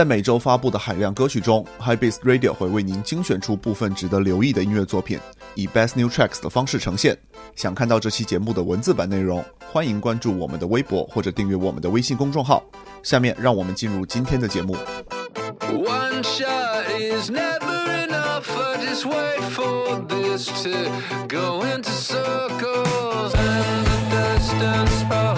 在每周发布的海量歌曲中，High Beats Radio 会为您精选出部分值得留意的音乐作品，以 Best New Tracks 的方式呈现。想看到这期节目的文字版内容，欢迎关注我们的微博或者订阅我们的微信公众号。下面让我们进入今天的节目。Dance, dance, dance.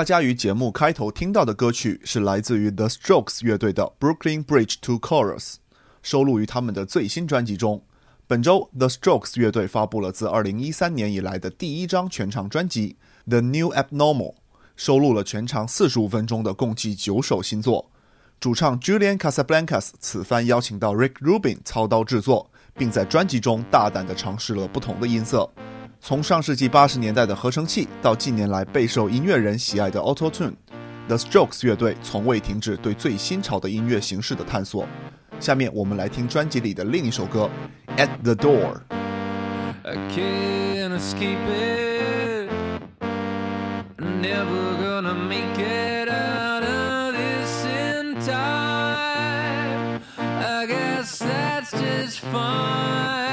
大家于节目开头听到的歌曲是来自于 The Strokes 乐队的《Brooklyn Bridge to Chorus》，收录于他们的最新专辑中。本周，The Strokes 乐队发布了自2013年以来的第一张全长专辑《The New Abnormal》，收录了全长45分钟的共计九首新作。主唱 Julian Casablancas 此番邀请到 Rick Rubin 操刀制作，并在专辑中大胆地尝试了不同的音色。从上世纪八十年代的合成器到近年来备受音乐人喜爱的 Auto Tune，The Strokes 乐队从未停止对最新潮的音乐形式的探索。下面我们来听专辑里的另一首歌《At the Door》。I can't escape it. Never gonna make it out of this in time. I guess that's just fine.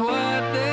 What they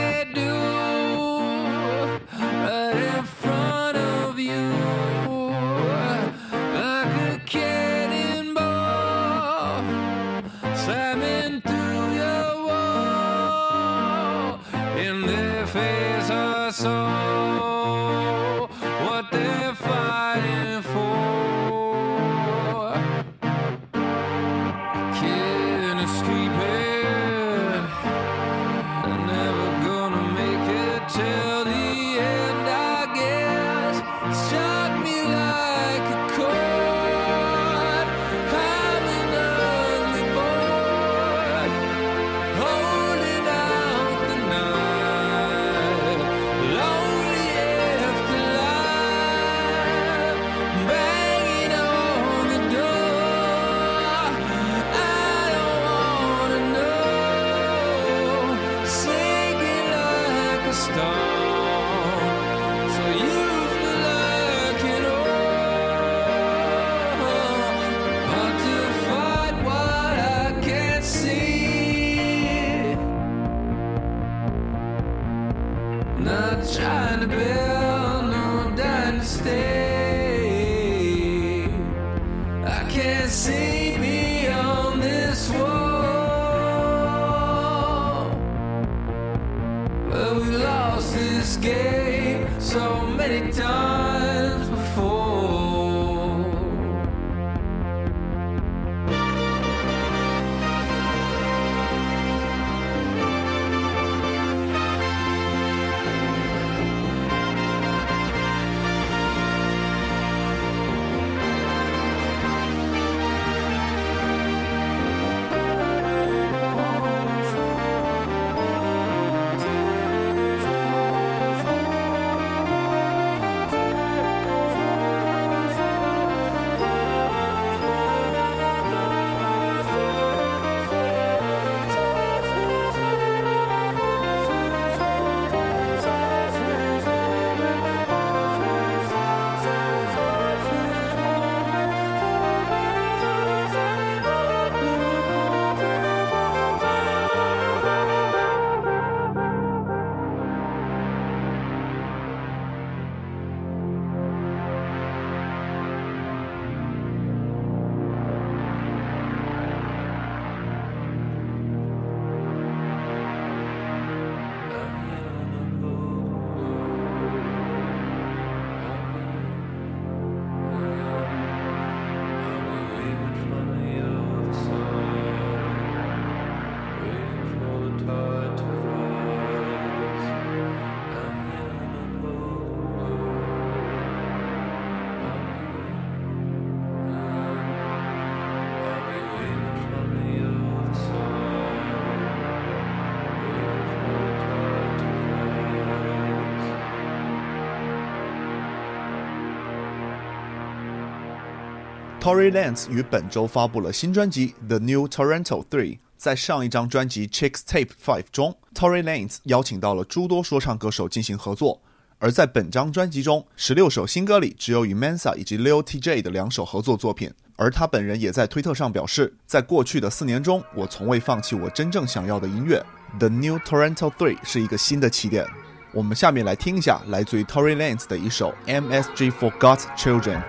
Tory Lanez 于本周发布了新专辑《The New Toronto Three》。在上一张专辑《Chicks Tape Five》中，Tory Lanez 邀请到了诸多说唱歌手进行合作。而在本张专辑中，十六首新歌里只有与 Mensa 以及 Lil TJ 的两首合作作品。而他本人也在推特上表示，在过去的四年中，我从未放弃我真正想要的音乐。The New Toronto Three 是一个新的起点。我们下面来听一下来自于 Tory Lanez 的一首《MSG for God Children》。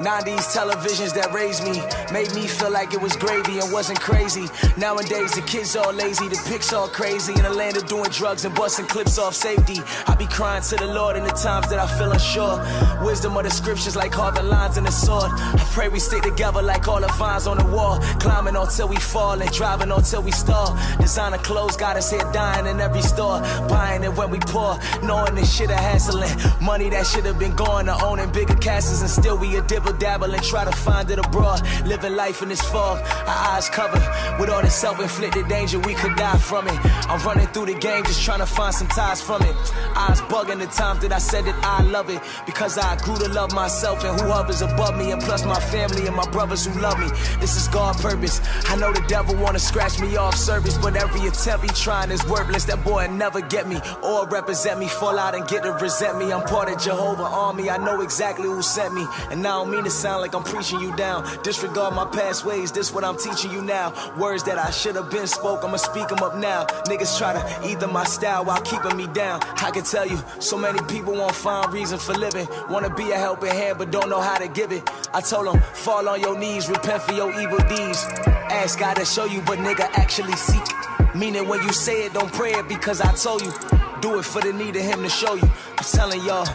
90s televisions that raised me made me feel like it was gravy and wasn't crazy. Nowadays, the kids all lazy, the pics all crazy. In the land of doing drugs and busting clips off safety. I be crying to the Lord in the times that I feel unsure. Wisdom of the scriptures like carving lines in the sword. I pray we stick together like all the vines on the wall. Climbing until we fall and driving until we stall. Designer clothes got us here dying in every store. Buying it when we poor, knowing this shit a hassling. Money that should have been going to owning bigger castles and still we a dibble dabble and try to find it abroad. Living life in this fog, our eyes covered with all this self-inflicted danger. We could die from it. I'm running through the game just trying to find some ties from it. Eyes bugging the times that I said that I love it because I grew to love myself and who above me and plus my family and my brothers who love me. This is God purpose. I know the devil wanna scratch me off service, but every attempt he trying is worthless. That boy never get me or represent me. Fall out and get to resent me. I'm part of Jehovah army. I know exactly who sent me, and I don't mean to sound like I'm preaching you down. Disregard my past ways. This what I'm teaching you now. Words that I should have been spoke. I'ma speak them up now. Niggas try to either my style while keeping me down. I can tell you, so many people won't find reason for living. Wanna be a helping hand, but don't know how to give it. I told them, fall on your knees, repent for your evil deeds. Ask God to show you, but nigga actually seek. Meaning when you say it, don't pray it because I told you. Do it for the need of him to show you. I'm telling y'all,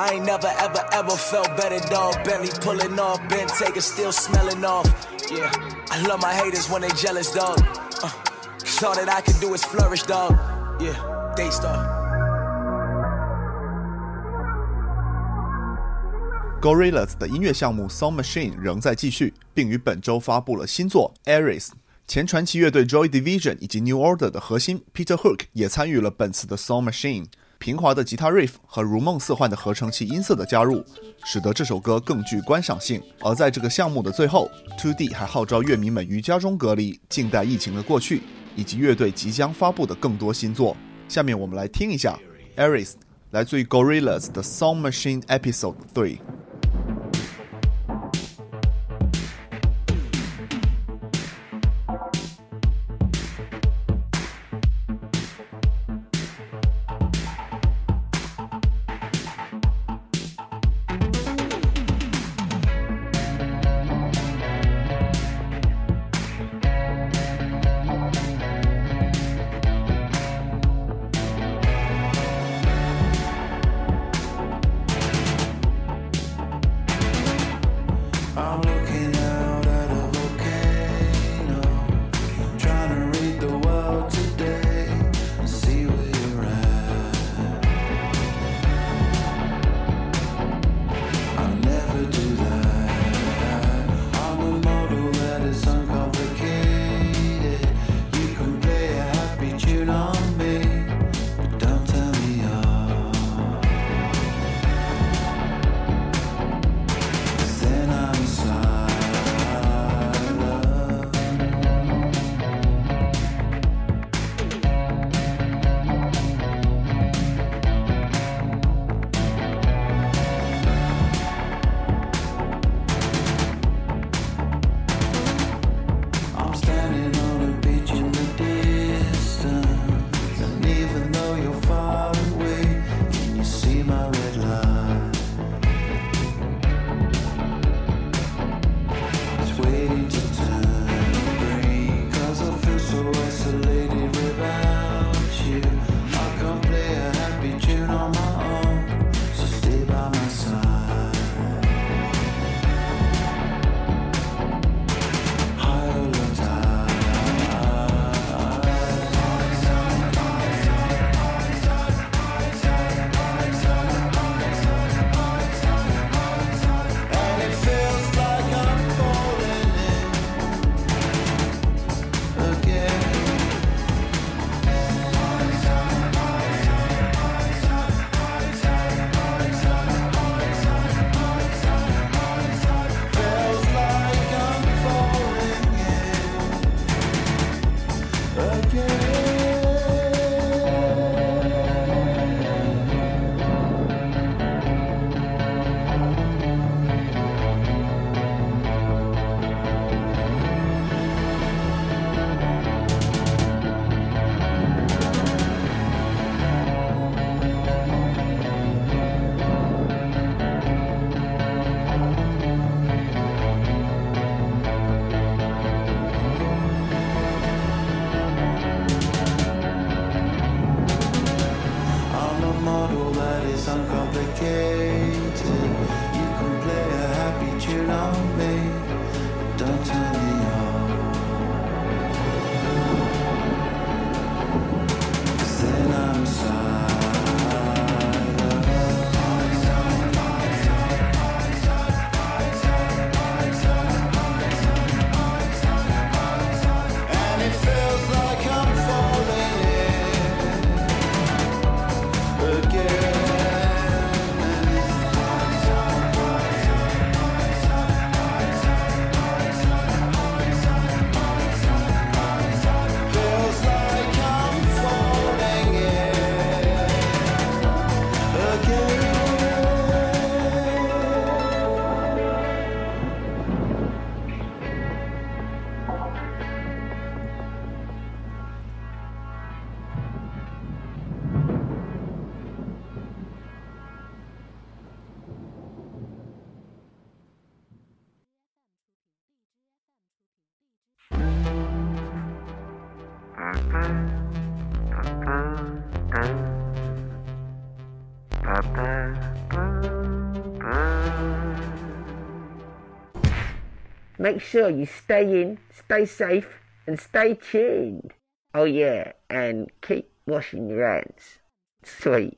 I ain't never, ever, ever felt better, dog. Bentley pulling off, bent taking, still smelling off. Yeah, I love my haters when they jealous, dog. Uh, Cause all that I can do is flourish, dog. Yeah, they star. Gorillaz 的音乐项目 Song Machine 仍在继续，并于本周发布了新作 Aries。前传奇乐队 Joy Division 以及 New Order 的核心 Peter Hook 也参与了本次的 Song Machine。平滑的吉他 riff 和如梦似幻的合成器音色的加入，使得这首歌更具观赏性。而在这个项目的最后，Two D 还号召乐迷们于家中隔离，静待疫情的过去，以及乐队即将发布的更多新作。下面我们来听一下，Aris 来自于 Gorillaz 的 Song Machine Episode Three。Make sure you stay in, stay safe, and stay tuned. Oh yeah, and keep washing your hands. Sweet.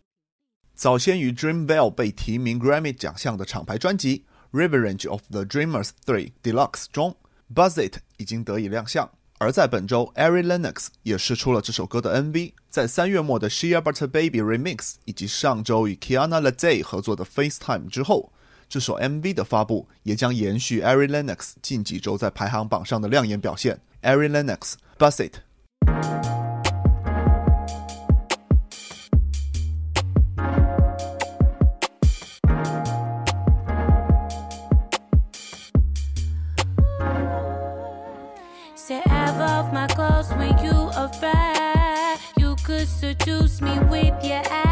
早先于 Dreamville 被提名 Grammy 奖项的厂牌专辑《Revenge of the Dreamers 3 Deluxe》中，《Buzz It》已经得以亮相。而在本周，Ari Lennox 也试出了这首歌的 MV。在三月末的《Shea Butter Baby Remix》以及上周与 Kiana Ledé 合作的《FaceTime》之后， 这首 MV 的发布也将延续 Ari Lennox 近几周在排行榜上的亮眼表现。Ari Lennox，《Buzz It》。Say ever off my clothes when you arrive. You could seduce me with your eye.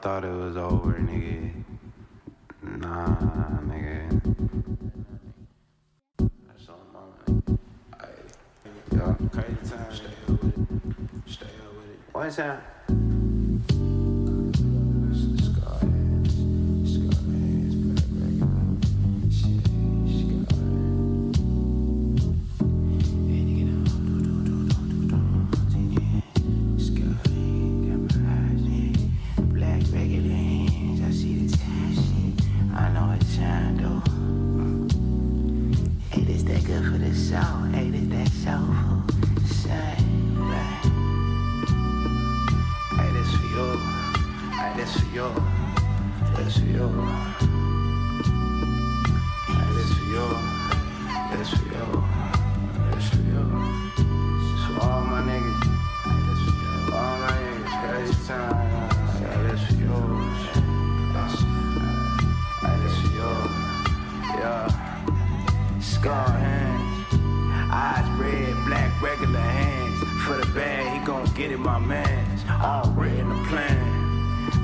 Thought it was over, nigga. Nah, nigga. That's all mine. Yo, crazy time. Stay up with it. Stay up with it. What's that? For the soul. Hey, this that soulful. Same, right? Hey, this for you. Hey, this for you. This for you. Hey, this for you. This for you. This for you. This for all my niggas. This for you. All my niggas. Crazy time. Hey, this for you. Hey, this for you. Yeah. Scar regular hands. For the bag, he gon' get it, my mans. All written the plan.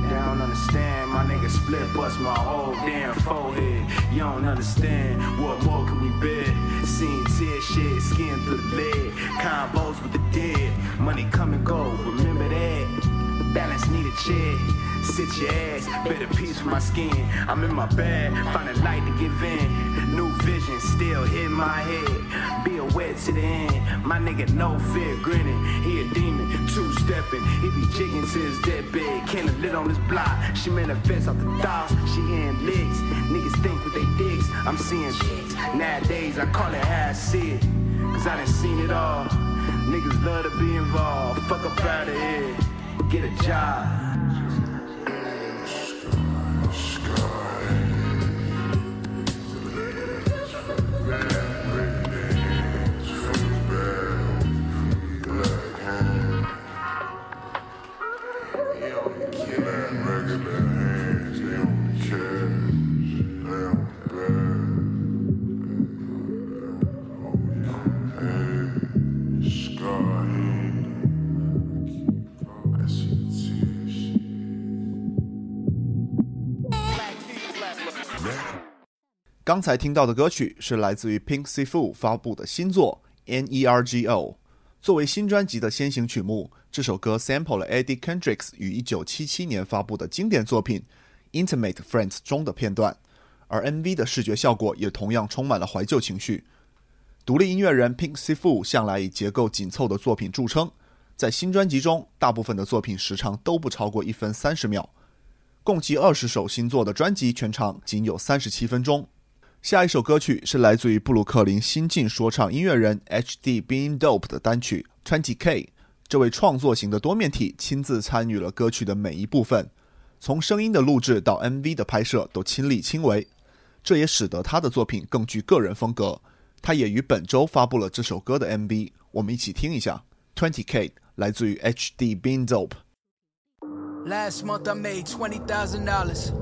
They don't understand, my nigga split bust my whole damn forehead. You don't understand, what more can we bear? Seeing tear shed, skin through the lead. Combos with the dead, money come and go, remember that. Balance need a check. Sit your ass, better piece for my skin. I'm in my bag, find a light to give in. Vision still in my head. Be a wet to the end. My nigga no fear grinning. He a demon, two stepping. He be jigging to his deathbed. Can't lit on his block. She manifests off the thoughts. She hearing licks. Niggas think with they dicks. I'm seeing shit. Nowadays I call it how I see it. Cause I done seen it all. Niggas love to be involved. Fuck up out of here. Get a job. 刚才听到的歌曲是来自于 Pink Sifu 发布的新作《N.E.R.G.O》。作为新专辑的先行曲目，这首歌 sample 了 Eddie Kendricks 于1977年发布的经典作品《Intimate Friends》中的片段，而 MV 的视觉效果也同样充满了怀旧情绪。独立音乐人 Pink Sifu 向来以结构紧凑的作品著称，在新专辑中，大部分的作品时长都不超过一分三十秒。共计二十首新作的专辑全长仅有三十七分钟。下一首歌曲是来自于布鲁克林新晋说唱音乐人 H.D. Being Dope 的单曲 Twenty K。这位创作型的多面体亲自参与了歌曲的每一部分，从声音的录制到 MV 的拍摄都亲力亲为，这也使得他的作品更具个人风格。他也于本周发布了这首歌的 MV，我们一起听一下 Twenty K，来自于 H.D. Being Dope。Last month I made twenty thousand dollars.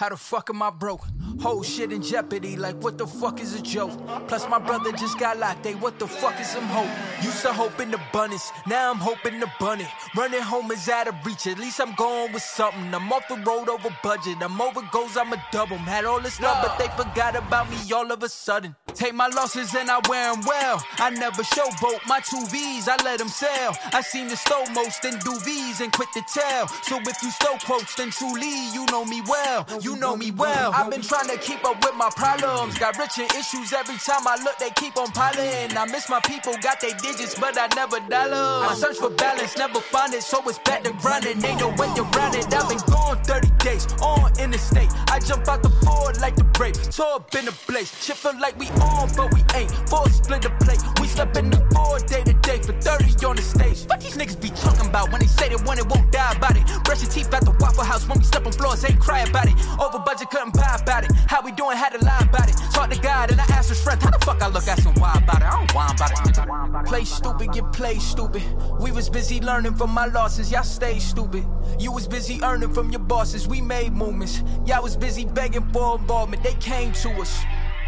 How the fuck am I broke? Whole shit in jeopardy, like what the fuck is a joke? Plus my brother just got locked, they what the fuck is some hope? Used to hope in abundance, now I'm hoping to bun it. Running home is out of reach, at least I'm going with something. I'm off the road over budget, I'm over goals, I'm a double. Had all this love, but they forgot about me all of a sudden. Take my losses and I wear them well. I never showboat my two V's, I let them sell. I seem to stow most and do V's and quit the tail. So if you stow quotes, then truly you know me well. You know me well. I've been trying to keep up with my problems. Got rich in issues every time I look, they keep on piling. I miss my people, got their digits, but I never dollar. I search for balance, never find it, so it's back to grinding. Ain't no way around it. I've been gone 30 days on interstate. I jump out the Ford like the brake, tore up in the blaze. Shit feel like we on, but we ain't. Four split the plate. We slept in the four day to day for 30 on the stage. What these niggas be talking about when they say they want it, won't die about it. Brush your teeth at the Waffle House when we step on floors, ain't cry about it. Over budget, couldn't buy about it. How we doing, had to lie about it. Talk to God and I asked for strength. How the fuck I look asking why about it? I don't whine about it. Play stupid, get played stupid. We was busy learning from my losses, y'all stay stupid. You was busy earning from your bosses, we made movements. Y'all was busy begging for involvement, they came to us.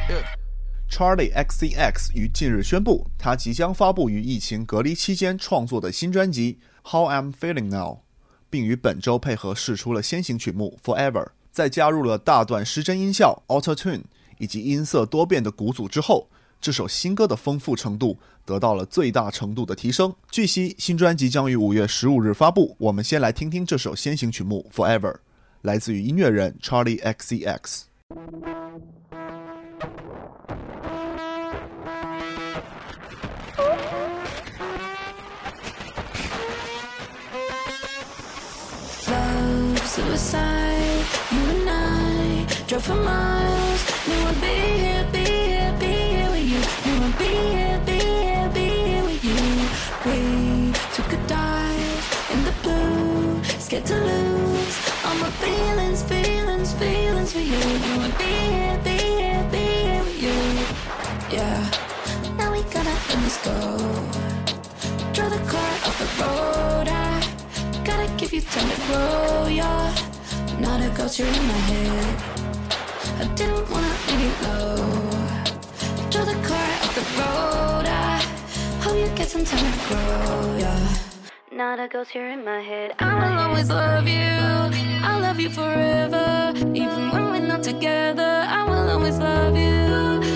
Yeah. Charlie XCX 于近日宣布，他即将发布于疫情隔离期间创作的新专辑《How I'm Feeling Now》，并于本周配合试出了先行曲目《Forever》。在加入了大段失真音效 （Auto Tune） 以及音色多变的鼓组之后，这首新歌的丰富程度得到了最大程度的提升。据悉，新专辑将于五月十五日发布。我们先来听听这首先行曲目《Forever》，来自于音乐人 Charlie XCX。Suicide, you and I drove for miles. Knew I'd be here, be here, be here with you. Knew I'd be here, be here, be here with you. We took a dive in the blue, scared to lose all my feelings, feelings, feelings for you. Knew I'd be here, be here, be here with you. Yeah, now we gotta let this go. Draw the car off the road. I gotta give you time to grow. You're not a ghost, you're in my head. I didn't wanna leave you low. Draw the car off the road. I hope you get some time to grow. Yeah. Not a ghost, you're in my head. I will always love you. I'll love you forever. Even when we're not together, I will always love you.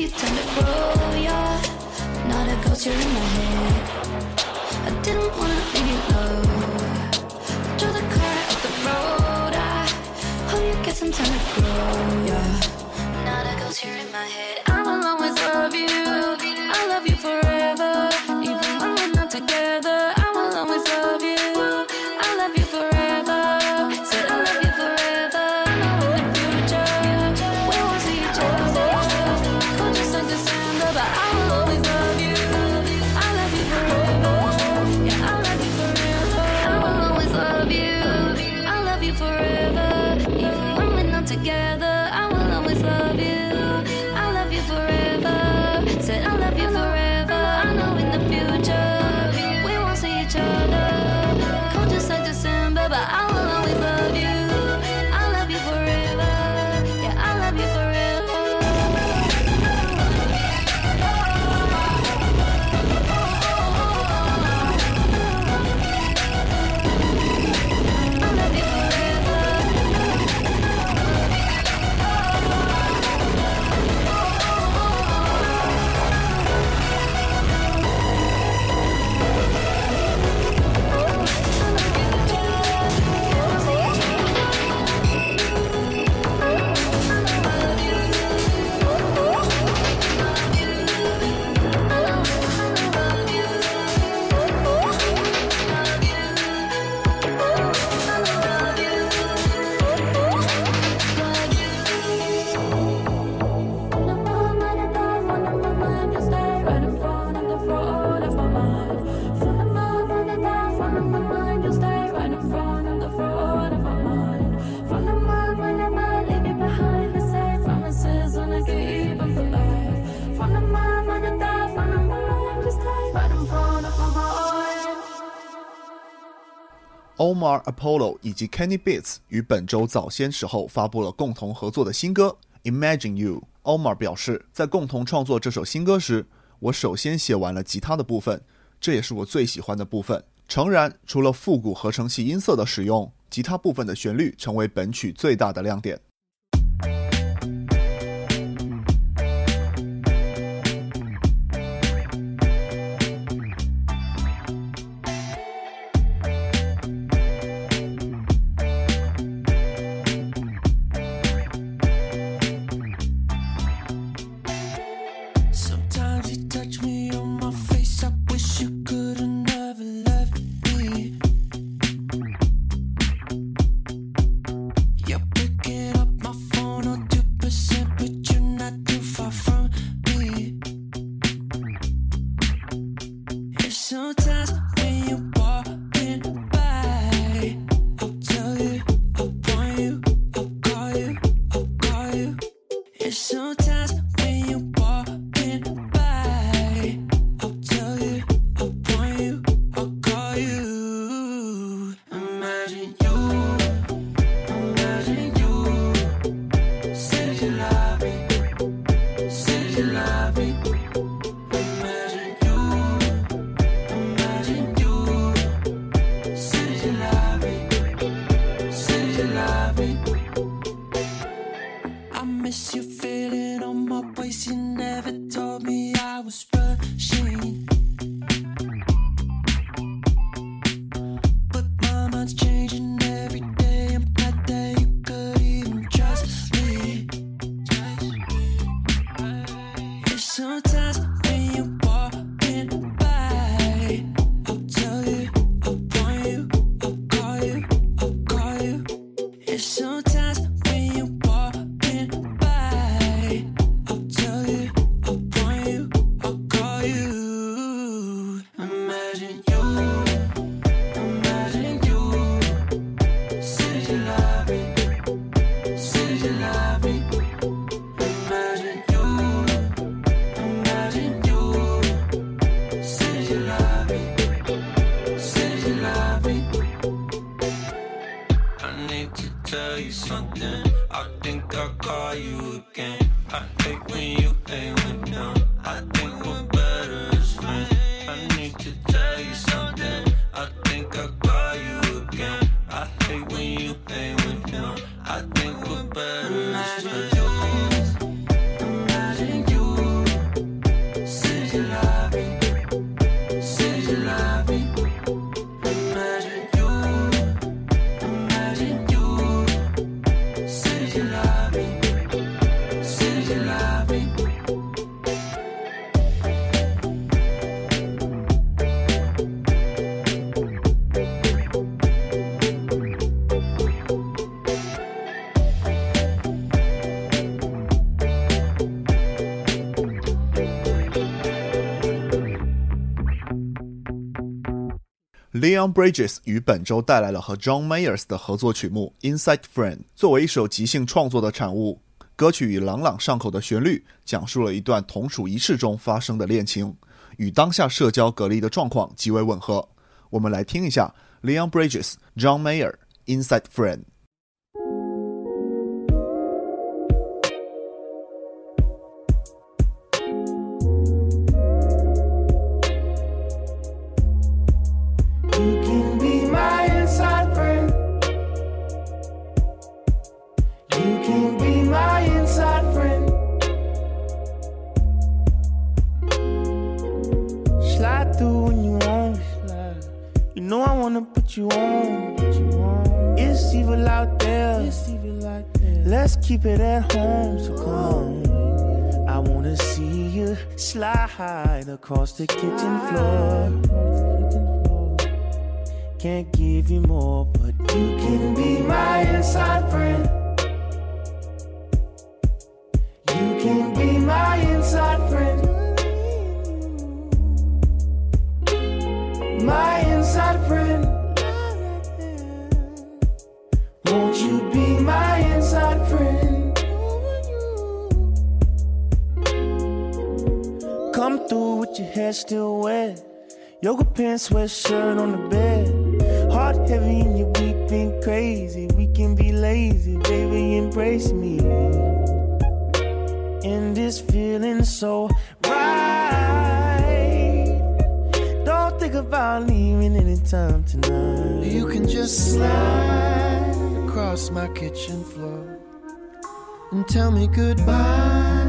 you tend to grow, you're not a ghost, you're in my head. Omar Apollo 以及 Kenny Beats 于本周早先时候发布了共同合作的新歌 Imagine You，Omar 表示，在共同创作这首新歌时，我首先写完了吉他的部分，这也是我最喜欢的部分。诚然，除了复古合成器音色的使用，吉他部分的旋律成为本曲最大的亮点。Leon Bridges 于本周带来了和 John Mayer 的合作曲目《Inside Friend》。作为一首即兴创作的产物，歌曲以朗朗上口的旋律，讲述了一段同处一室中发生的恋情，与当下社交隔离的状况极为吻合。我们来听一下 Leon Bridges、John Mayer《Inside Friend》。Across the kitchen floor. Can't give you more, but you can be my inside friend. Yoga pants, sweatshirt on the bed. Heart heavy and your weeping crazy. We can be lazy, baby, embrace me. And this feeling so right. Don't think about leaving anytime tonight. You can just slide across my kitchen floor and tell me goodbye.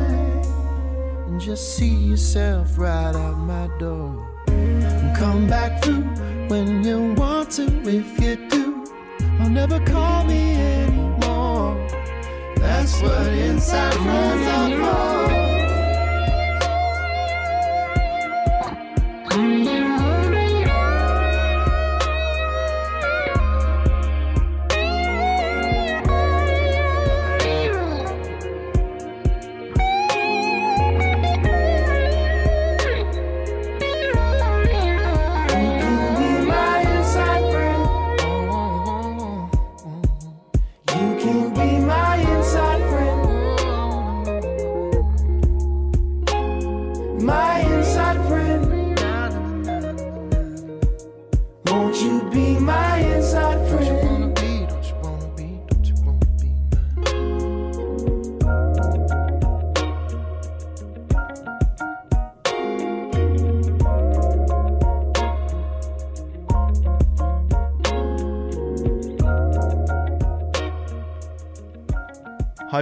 And just see yourself right out my door. Come back through when you want to. If you do, I'll never call me anymore. That's what inside friends are for.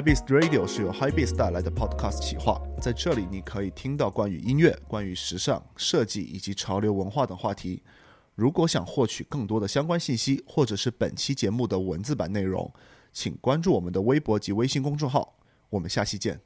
High Beast Radio 是由 High Bees 带来的 Podcast 企划，在这里你可以听到关于音乐、关于时尚、设计以及潮流文化等话题。如果想获取更多的相关信息，或者是本期节目的文字版内容，请关注我们的微博及微信公众号。我们下期见。